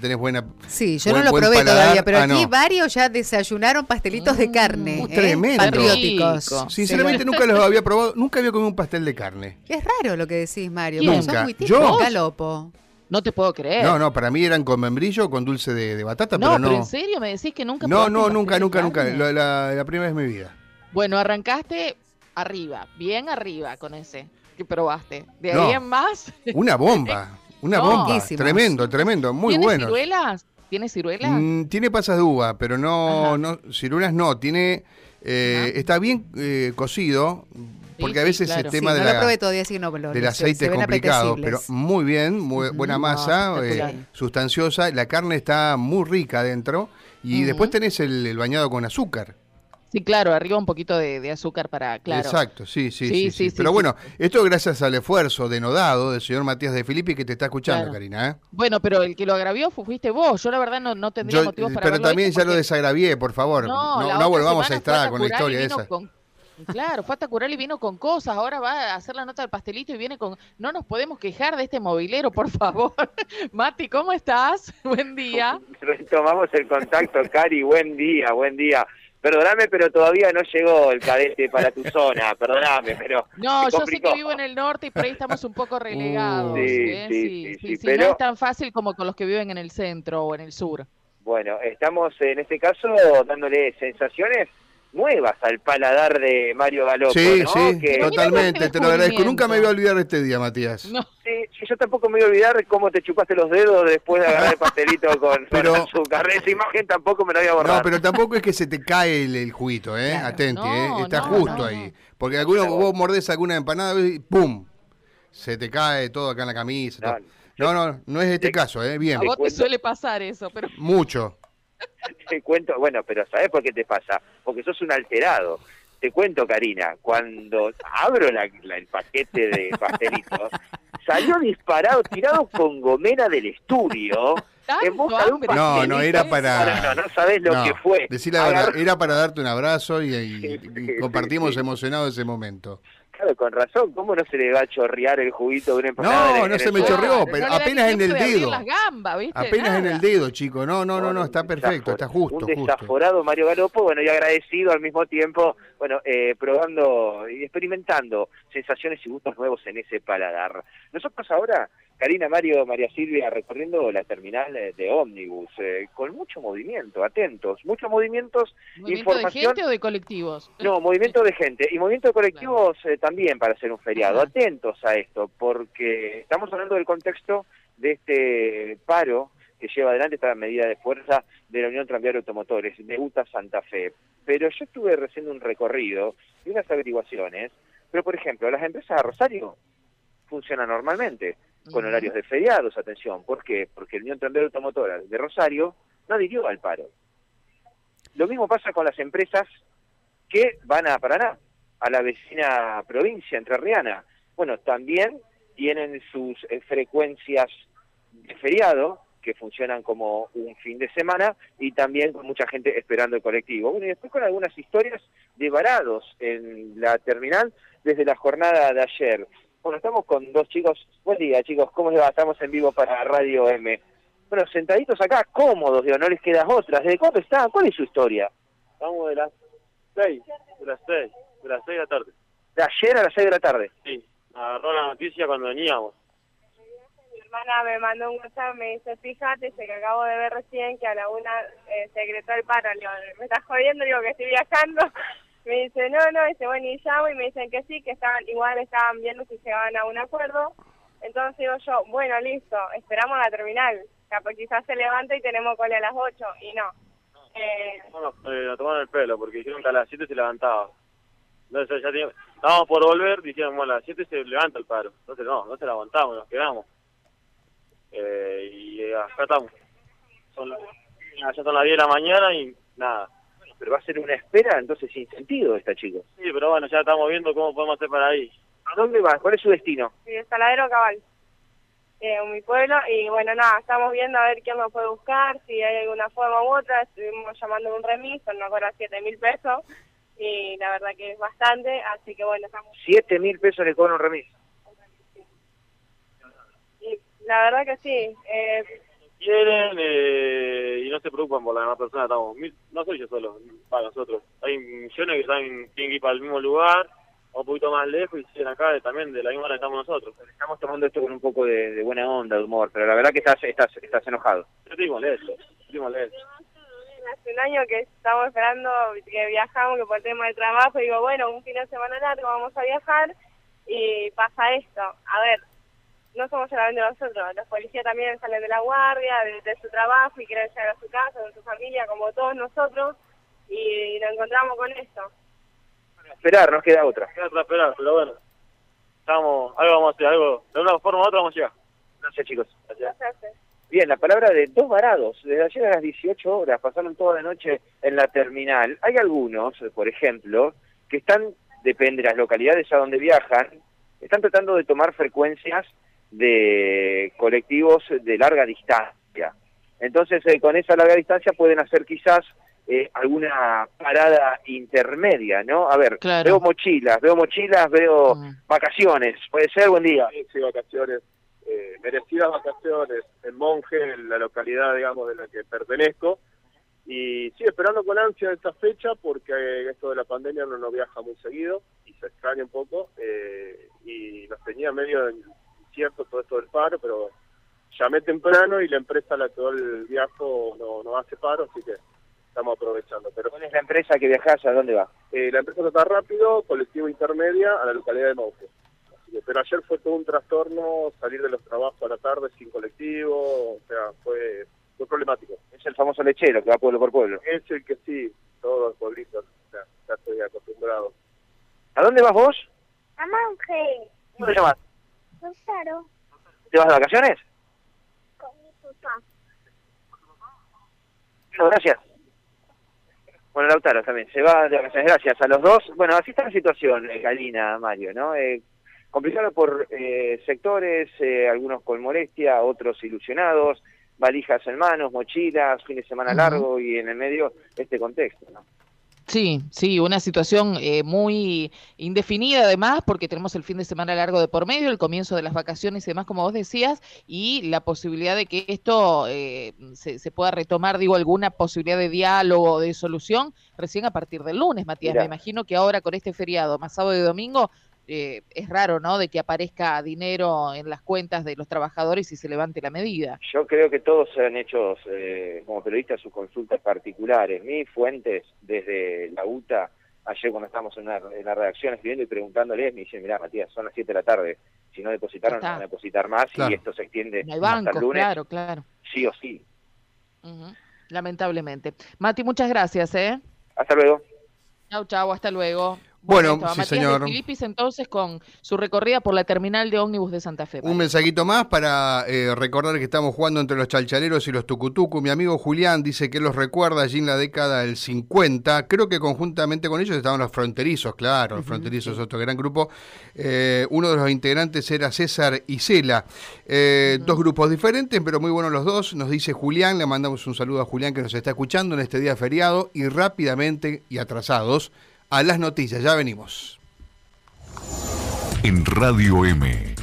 tenés buena. Sí, yo buen- no lo probé paladar. todavía, pero Ah, aquí no. varios ya desayunaron pastelitos de carne. Uh, ¿eh? tremendo. Patrióticos. Rico. Sinceramente nunca los había probado, nunca había comido un pastel de carne. Es raro lo que decís, Mario. Nunca. muy ¿Yo? galopo. No te puedo creer. No, no, para mí eran con membrillo o con dulce de, de batata, No, pero pero no. en serio me decís que nunca No, probaste no, un nunca, nunca, nunca. La, la- la primera vez en mi vida. Bueno, arrancaste arriba, bien arriba con ese que probaste. De ahí No. en más. Una bomba, una No. bomba. Riquísimos. Tremendo, tremendo, muy ¿Tiene bueno. ciruelas? ¿Tiene ciruelas? Mm, tiene pasas de uva, pero no, Ajá. no ciruelas no. Tiene, eh, está bien eh, cocido, porque a sí, veces claro. el Sí, tema no de lo la, probé todavía, no lo del lo sé, aceite se es complicado, pero muy bien, muy buena masa, No, eh, sustanciosa. La carne está muy rica adentro y después tenés el, el bañado con azúcar. Sí, claro, arriba un poquito de, de azúcar para, claro. Exacto, sí, sí, Sí, sí. sí, sí, sí, Pero sí. bueno, esto gracias al esfuerzo denodado del señor Matías de Filippi que te está escuchando, Claro. Karina. ¿eh? Bueno, pero el que lo agravió fu- fuiste vos. Yo la verdad no, no tendría Yo- motivos para pero también ya lo desagravié, por favor. No, volvamos a estar con la historia vino esa. con- Claro, fue a Tacural y vino con cosas, ahora va a hacer la nota del pastelito y viene con... No nos podemos quejar de este movilero, por favor. Mati, ¿cómo estás? Buen día. Retomamos el contacto, Cari, buen día, buen día. Perdóname, pero todavía no llegó el cadete para tu zona, perdóname, pero No, yo sé que vivo en el norte y por ahí estamos un poco relegados. Sí, ¿eh? sí, Sí, sí, sí, sí, sí, no pero- es tan fácil como con los que viven en el centro o en el sur. Bueno, estamos en este caso dándole sensaciones nuevas al paladar de Mario Galopo, Sí, ¿no? sí, Que- totalmente, te lo agradezco. Nunca me voy a olvidar de este día, Matías. No, Sí, sí, yo tampoco me voy a olvidar cómo te chupaste los dedos después de agarrar el pastelito con, Pero- con azúcar. Esa imagen tampoco me la voy a borrar. No, pero tampoco es que se te cae el, el juguito, ¿eh? Claro. Atenti, No, ¿eh? Está no, justo no, ahí. no. Porque alguno, Pero- vos mordés alguna empanada y ¡pum! Se te cae todo acá en la camisa. No, todo. No, no, no es este Te- caso, ¿eh? Bien, a vos te suele pasar eso, pero mucho. Te cuento, bueno, pero ¿sabés por qué te pasa? Porque sos un alterado. Te cuento, Karina, cuando abro la- la- el paquete de pastelitos, salió disparado, tirado con gomera del estudio, en busca de un. No, no, era para- No, no, no sabés lo No, que fue. Decí la verdad, era para darte un abrazo y, y- Sí, y sí, compartimos sí. emocionados ese momento. Claro, con razón, ¿cómo no se le va a chorrear el juguito de una empanada? No, no se me chorreó, pero apenas en el dedo. las gambas, ¿viste? Apenas en el dedo, chico. No, no, no, no, está perfecto, está justo, Un justo. desaforado Mario Galopo, bueno, y agradecido al mismo tiempo, bueno, eh, probando y experimentando sensaciones y gustos nuevos en ese paladar. Nosotros ahora, Karina, Mario, María Silvia, recorriendo la terminal de ómnibus, eh, con mucho movimiento, atentos, muchos movimientos, ¿Movimiento de información- gente o de colectivos? no, movimiento de gente y movimiento de colectivos eh, también para hacer un feriado. Ajá. Atentos a esto, porque estamos hablando del contexto de este paro que lleva adelante esta medida de fuerza de la Unión Tranviaria Automotores, de UTA Santa Fe. Pero yo estuve haciendo un recorrido y unas averiguaciones, pero por ejemplo, las empresas de Rosario funcionan normalmente, con horarios de feriados, atención. ¿Por qué? Porque la Unión Tranviaria Automotora de Rosario no adhirió al paro. Lo mismo pasa con las empresas que van a Paraná, a la vecina provincia entrerriana. Bueno, también tienen sus eh, frecuencias de feriado, que funcionan como un fin de semana, y también con mucha gente esperando el colectivo. Bueno, y después con algunas historias de varados en la terminal desde la jornada de ayer. Bueno, estamos con dos chicos. Buen día, chicos. ¿Cómo les va? Estamos en vivo para Radio M. Bueno, sentaditos acá, cómodos, digo, no les queda otras. ¿Desde cuándo están? ¿Cuál es su historia? Vamos de las 6, de las 6, de las 6 de la tarde. De ayer a las 6 de la tarde. Sí, agarró la noticia cuando veníamos. Mi hermana me mandó un WhatsApp, me dice, fíjate, sé que acabo de ver recién que a la una eh, se decretó el paro. Le digo, ¿me estás jodiendo? Digo, que estoy viajando. Me dice, no, no, dice, bueno, y llamo y me dicen que sí, que estaban igual estaban viendo si llegaban a un acuerdo. Entonces digo yo, bueno, listo, esperamos la terminal. Capaz quizás se levanta y tenemos cole a las 8, y no. Eh, No, nos, eh, tomaron el pelo porque dijeron que a las 7 se levantaba. Entonces ya teníamos, estábamos por volver, dijeron, bueno, a las 7 se levanta el paro. Entonces no, no se la aguantamos, nos quedamos. Eh, y acá estamos. Son son las 10 de la mañana y nada. Pero va a ser una espera, entonces, sin sentido esta, chicos. Sí, pero bueno, ya estamos viendo cómo podemos hacer para ahí. ¿A dónde va? ¿Cuál es su destino? y el saladero cabal. Eh, mi pueblo, y bueno, nada, estamos viendo a ver quién nos puede buscar, si hay alguna forma u otra. Estuvimos llamando un remis, son no cobra 7 mil pesos, y la verdad que es bastante, así que bueno, estamos. 7 mil pesos le cobra un remis. Y la verdad que sí. Eh, quieren eh, y no se preocupan por las demás personas. Estamos, mil- no soy yo solo, para nosotros. Hay millones que están, tienen que ir para el mismo lugar o un poquito más lejos y siguen acá de- también de la misma hora que estamos nosotros. Estamos tomando esto con un poco de, de buena onda, de humor, pero la verdad que estás, estás, estás enojado. Yo estoy molesto, estoy molesto. Hace un año que estamos esperando que viajamos, que por tema de trabajo, digo, bueno, un fin de semana largo vamos a viajar y pasa esto. A ver, no somos solamente nosotros, los policías también salen de la guardia, de, de su trabajo y quieren llegar a su casa, con su familia, como todos nosotros, y nos encontramos con esto. Esperar, nos queda otra. Queda para esperar, pero bueno. Estamos, algo vamos a hacer, algo, de una forma u otra vamos a llegar. Gracias, chicos. Gracias. Bien, la palabra de dos varados. Desde ayer a las 18 horas, pasaron toda la noche en la terminal. Hay algunos, por ejemplo, que están, depende de las localidades a donde viajan, están tratando de tomar frecuencias de colectivos de larga distancia. Entonces, eh, con esa larga distancia pueden hacer quizás eh, alguna parada intermedia, ¿no? A ver, Claro. veo mochilas, veo mochilas, veo Mm. vacaciones. Puede ser, buen día. Sí, sí, vacaciones, eh, merecidas vacaciones en Monje, en la localidad, digamos, de la que pertenezco. Y sí, esperando con ansia esta fecha porque esto de la pandemia no nos viaja muy seguido y se extraña un poco. eh, y nos tenía medio incierto todo esto del paro, pero llamé temprano y la empresa a la que el viaje no, no hace paro, así que estamos aprovechando. Pero ¿Cuál es la empresa que viajas? ¿A dónde va? eh, la empresa está rápido, colectivo intermedia a la localidad de Monje. Así que- pero ayer fue todo un trastorno salir de los trabajos a la tarde sin colectivo, o sea, fue, fue problemático. Es el famoso lechero que va pueblo por pueblo. Es el que sí, todos los pueblitos, o sea, ya estoy acostumbrado. ¿A dónde vas vos? A Monje, ¿Cómo te llamas? Rosario, ¿Te vas de vacaciones? con mi papá. Bueno, gracias. Bueno, Lautaro también, se va de vacaciones, gracias a los dos. Bueno, así está la situación, eh, Galina, Mario, ¿no? Eh, complicado por eh, sectores, eh, algunos con molestia, otros ilusionados, valijas en manos, mochilas, fin de semana largo y en el medio este contexto, ¿no? Sí, sí, una situación eh, muy indefinida además, porque tenemos el fin de semana largo de por medio, el comienzo de las vacaciones y demás, como vos decías, y la posibilidad de que esto eh, se, se pueda retomar, digo, alguna posibilidad de diálogo o de solución recién a partir del lunes, Matías. Me imagino que ahora con este feriado, más sábado y domingo, eh, es raro, ¿no?, de que aparezca dinero en las cuentas de los trabajadores y se levante la medida. Yo creo que todos han hecho, eh, como periodistas, sus consultas particulares. Mis fuentes, desde la UTA, ayer cuando estábamos en, una, en la redacción escribiendo y preguntándoles, me dicen, mira, Matías, son las 7 de la tarde. Si no depositaron, no van a depositar más Claro. y esto se extiende No hay hasta el lunes, claro, claro. sí o sí. Lamentablemente. Mati, muchas gracias, ¿eh? Hasta luego. Chau, chau, hasta luego. Bueno, sí, Matías señor. de Filipis entonces con su recorrida por la terminal de ómnibus de Santa Fe. Un mensajito más para eh, recordar que estamos jugando entre los chalchaleros y los tucutucu. Mi amigo Julián dice que los recuerda allí en la década del 50. Creo que conjuntamente con ellos estaban los fronterizos, claro, los fronterizos, otro gran grupo. Eh, uno de los integrantes era César Isela. Eh, Dos grupos diferentes, pero muy buenos los dos. Nos dice Julián, le mandamos un saludo a Julián que nos está escuchando en este día feriado y rápidamente y atrasados a las noticias. Ya venimos. En Radio M,